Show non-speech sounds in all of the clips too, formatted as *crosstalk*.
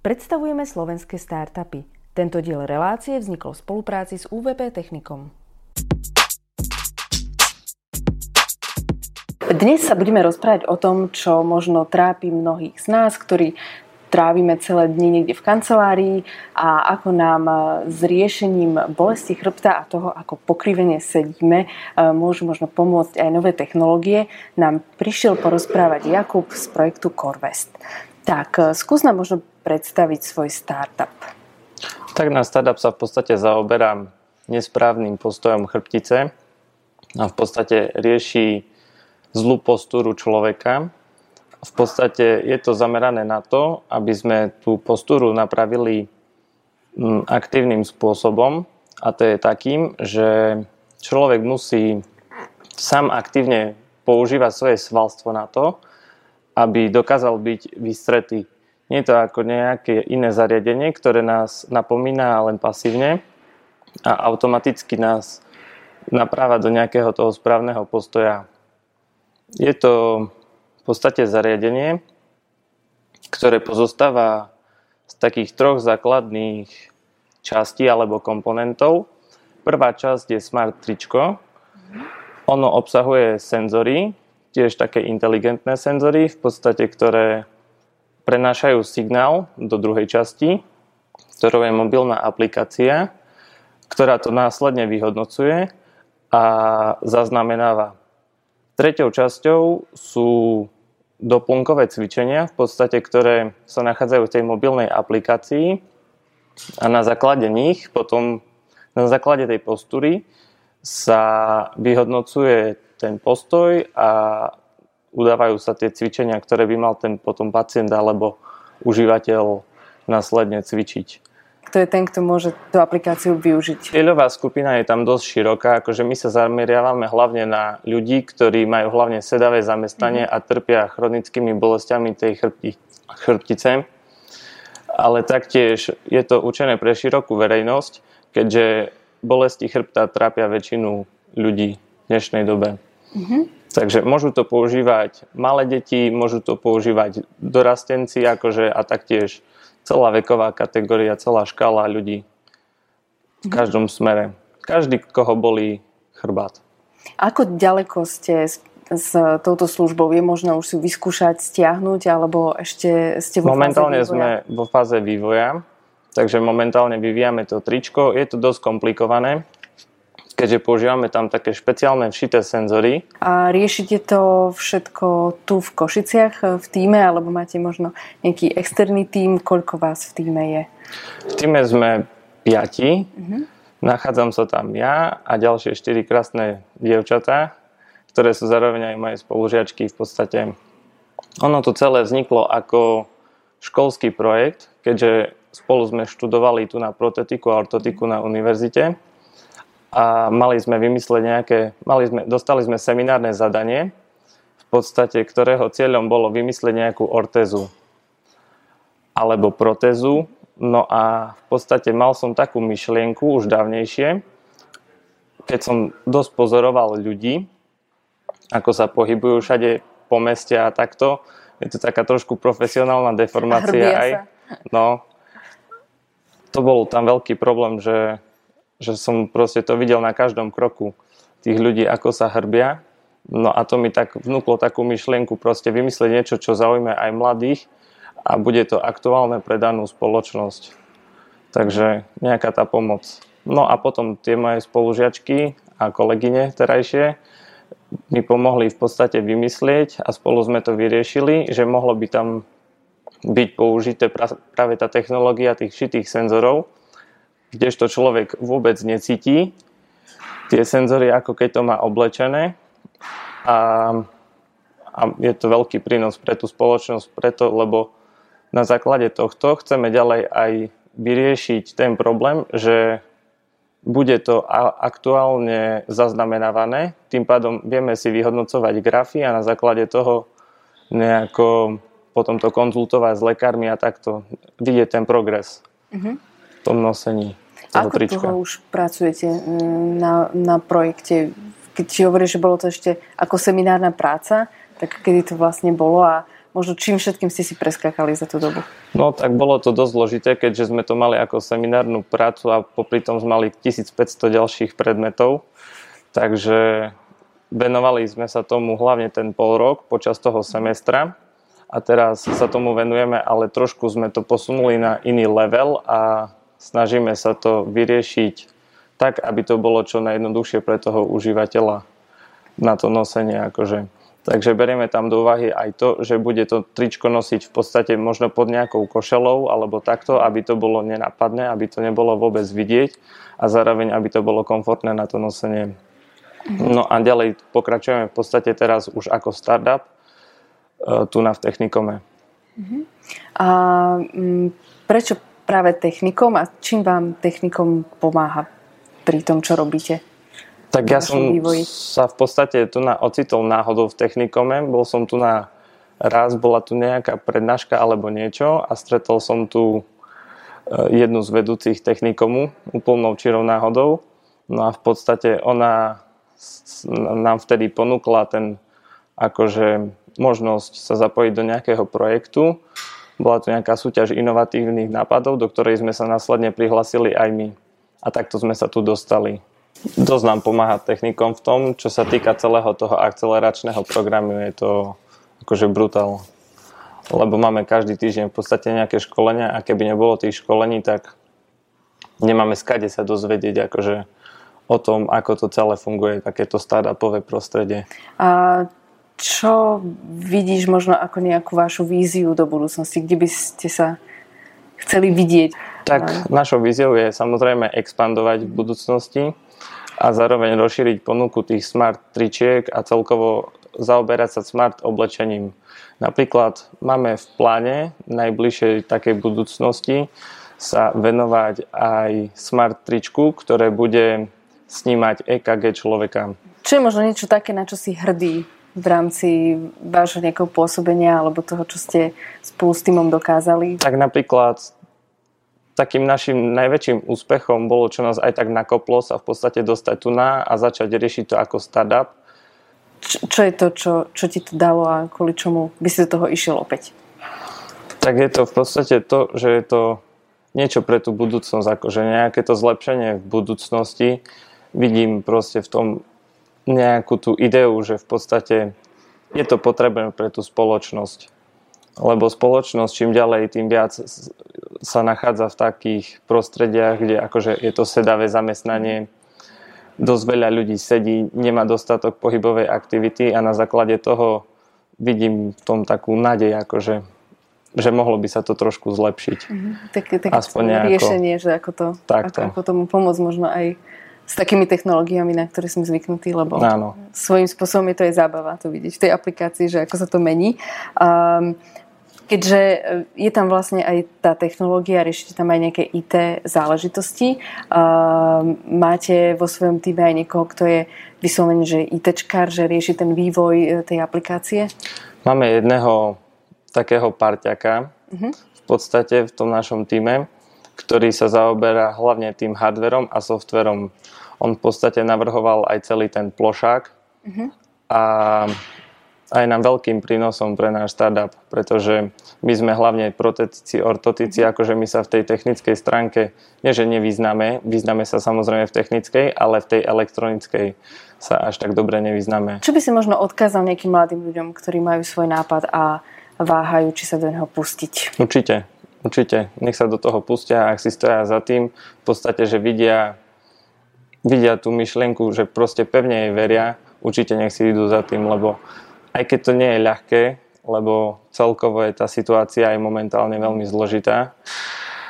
Predstavujeme slovenské startupy. Tento diel relácie vznikol v spolupráci s UVP Technikom. Dnes sa budeme rozprávať o tom, čo možno trápi mnohých z nás, ktorí trávime celé dni niekde v kancelárii a ako nám e, s riešením bolesti chrbta a toho, ako pokrivene sedíme, e, môžu možno pomôcť aj nové technológie, nám prišiel porozprávať Jakub z projektu Corvest. Tak, e, skús nám možno predstaviť svoj startup. Tak na startup sa v podstate zaoberám nesprávnym postojom chrbtice a v podstate rieši zlú postúru človeka v podstate je to zamerané na to, aby sme tú postúru napravili mm, aktívnym spôsobom a to je takým, že človek musí sám aktívne používať svoje svalstvo na to, aby dokázal byť vystretý. Nie je to ako nejaké iné zariadenie, ktoré nás napomína len pasívne a automaticky nás napráva do nejakého toho správneho postoja. Je to v podstate zariadenie, ktoré pozostáva z takých troch základných častí alebo komponentov. Prvá časť je Smart tričko. Ono obsahuje senzory, tiež také inteligentné senzory, v podstate, ktoré prenášajú signál do druhej časti, ktorou je mobilná aplikácia, ktorá to následne vyhodnocuje a zaznamenáva. Treťou časťou sú doplnkové cvičenia, v podstate, ktoré sa nachádzajú v tej mobilnej aplikácii a na základe nich potom, na základe tej postúry sa vyhodnocuje ten postoj a udávajú sa tie cvičenia, ktoré by mal ten potom pacient alebo užívateľ následne cvičiť kto je ten, kto môže tú aplikáciu využiť? Cieľová skupina je tam dosť široká, akože my sa zameriavame hlavne na ľudí, ktorí majú hlavne sedavé zamestnanie mm. a trpia chronickými bolestiami tej chrbti, chrbtice. Ale taktiež je to určené pre širokú verejnosť, keďže bolesti chrbta trápia väčšinu ľudí v dnešnej dobe. Mm-hmm. Takže môžu to používať malé deti, môžu to používať dorastenci akože, a taktiež celá veková kategória, celá škála ľudí v každom smere. Každý, koho bolí chrbát. Ako ďaleko ste s, s touto službou? Je možné už si vyskúšať, stiahnuť, alebo ešte ste vo Momentálne fáze vývoja? sme vo fáze vývoja, takže momentálne vyvíjame to tričko. Je to dosť komplikované, keďže používame tam také špeciálne všité senzory. A riešite to všetko tu v Košiciach e, v týme, alebo máte možno nejaký externý tím? Koľko vás v týme je? V týme sme piati. Uh-huh. Nachádzam sa tam ja a ďalšie štyri krásne dievčatá, ktoré sú zároveň aj moje spolužiačky v podstate. Ono to celé vzniklo ako školský projekt, keďže spolu sme študovali tu na protetiku a ortotiku na univerzite a mali sme vymysleť nejaké, mali sme, dostali sme seminárne zadanie, v podstate ktorého cieľom bolo vymysleť nejakú ortézu alebo protézu. No a v podstate mal som takú myšlienku už dávnejšie, keď som dosť pozoroval ľudí, ako sa pohybujú všade po meste a takto. Je to taká trošku profesionálna deformácia aj. No, to bol tam veľký problém, že že som proste to videl na každom kroku tých ľudí, ako sa hrbia. No a to mi tak vnúklo takú myšlienku proste vymyslieť niečo, čo zaujme aj mladých a bude to aktuálne pre danú spoločnosť. Takže nejaká tá pomoc. No a potom tie moje spolužiačky a kolegyne terajšie mi pomohli v podstate vymyslieť a spolu sme to vyriešili, že mohlo by tam byť použité práve tá technológia tých šitých senzorov, kdežto človek vôbec necíti tie senzory, ako keď to má oblečené. A, a je to veľký prínos pre tú spoločnosť, preto, lebo na základe tohto chceme ďalej aj vyriešiť ten problém, že bude to aktuálne zaznamenávané, tým pádom vieme si vyhodnocovať grafy a na základe toho nejako potom to konzultovať s lekármi a takto vidieť ten progres. Mm-hmm v tom nosení toho Ako trička. toho už pracujete mm, na, na projekte? Keď si hovoríš, že bolo to ešte ako seminárna práca, tak kedy to vlastne bolo a možno čím všetkým ste si preskakali za tú dobu? No tak bolo to dosť zložité, keďže sme to mali ako seminárnu prácu a popri tom sme mali 1500 ďalších predmetov. Takže venovali sme sa tomu hlavne ten pol rok počas toho semestra a teraz sa tomu venujeme, ale trošku sme to posunuli na iný level a snažíme sa to vyriešiť tak, aby to bolo čo najjednoduchšie pre toho užívateľa na to nosenie. Akože. Takže berieme tam do úvahy aj to, že bude to tričko nosiť v podstate možno pod nejakou košelou alebo takto, aby to bolo nenápadné, aby to nebolo vôbec vidieť a zároveň, aby to bolo komfortné na to nosenie. No a ďalej pokračujeme v podstate teraz už ako startup, E, tu na v technikome. Uh-huh. A mm, prečo práve technikom a čím vám technikom pomáha pri tom, čo robíte? Tak ja som vývoji? sa v podstate tu na ocitol náhodou v technikome. Bol som tu na raz, bola tu nejaká prednáška alebo niečo a stretol som tu e, jednu z vedúcich technikomu úplnou čirou náhodou. No a v podstate ona nám vtedy ponúkla ten akože možnosť sa zapojiť do nejakého projektu. Bola to nejaká súťaž inovatívnych nápadov, do ktorej sme sa následne prihlasili aj my. A takto sme sa tu dostali. Dosť nám pomáha technikom v tom, čo sa týka celého toho akceleračného programu. Je to akože brutál. Lebo máme každý týždeň v podstate nejaké školenia a keby nebolo tých školení, tak nemáme skade sa dozvedieť akože o tom, ako to celé funguje, takéto startupové prostredie. A čo vidíš možno ako nejakú vašu víziu do budúcnosti? Kde by ste sa chceli vidieť? Tak našou víziou je samozrejme expandovať v budúcnosti a zároveň rozšíriť ponuku tých smart tričiek a celkovo zaoberať sa smart oblečením. Napríklad máme v pláne najbližšej takej budúcnosti sa venovať aj smart tričku, ktoré bude snímať EKG človeka. Čo je možno niečo také, na čo si hrdý v rámci vášho nejakého pôsobenia alebo toho, čo ste spolu s týmom dokázali? Tak napríklad takým našim najväčším úspechom bolo, čo nás aj tak nakoplo sa v podstate dostať tu na a začať riešiť to ako startup. Č- čo je to, čo, čo ti to dalo a kvôli čomu by si do toho išiel opäť? Tak je to v podstate to, že je to niečo pre tú budúcnosť, akože nejaké to zlepšenie v budúcnosti vidím proste v tom nejakú tú ideu, že v podstate je to potrebné pre tú spoločnosť. Lebo spoločnosť čím ďalej, tým viac sa nachádza v takých prostrediach, kde akože je to sedavé zamestnanie, dosť veľa ľudí sedí, nemá dostatok pohybovej aktivity a na základe toho vidím v tom takú nádej, akože že mohlo by sa to trošku zlepšiť. Mm-hmm. Tak, tak Aspoň nejako, riešenie, že ako, to, ako, ako tomu pomôcť možno aj s takými technológiami, na ktoré sme zvyknutí, lebo Áno. svojím spôsobom je to aj zábava to vidieť v tej aplikácii, že ako sa to mení. Um, keďže e, je tam vlastne aj tá technológia, riešite tam aj nejaké IT záležitosti. Um, máte vo svojom týme aj niekoho, kto je vyslovene, že ITčkár, že rieši ten vývoj e, tej aplikácie? Máme jedného takého parťaka uh-huh. v podstate v tom našom týme, ktorý sa zaoberá hlavne tým hardverom a softverom on v podstate navrhoval aj celý ten plošák uh-huh. a aj nám veľkým prínosom pre náš startup, pretože my sme hlavne protetici, ortotici, uh-huh. akože my sa v tej technickej stránke, nie že nevyznáme, vyznáme sa samozrejme v technickej, ale v tej elektronickej sa až tak dobre nevyznáme. Čo by si možno odkázal nejakým mladým ľuďom, ktorí majú svoj nápad a váhajú, či sa do neho pustiť? Určite, určite. Nech sa do toho pustia, ak si stoja za tým, v podstate, že vidia vidia tú myšlienku, že proste pevne jej veria, určite nech si idú za tým, lebo aj keď to nie je ľahké, lebo celkovo je tá situácia aj momentálne veľmi zložitá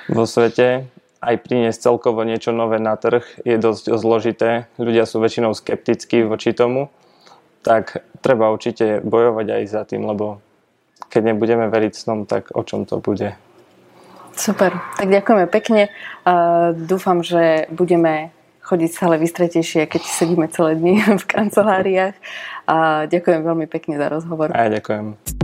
vo svete, aj priniesť celkovo niečo nové na trh je dosť zložité. Ľudia sú väčšinou skeptickí voči tomu, tak treba určite bojovať aj za tým, lebo keď nebudeme veriť snom, tak o čom to bude? Super, tak ďakujeme pekne. Uh, dúfam, že budeme chodiť stále vystretejšie, keď sedíme celé dni *laughs* v kanceláriách. A ďakujem veľmi pekne za rozhovor. A ďakujem.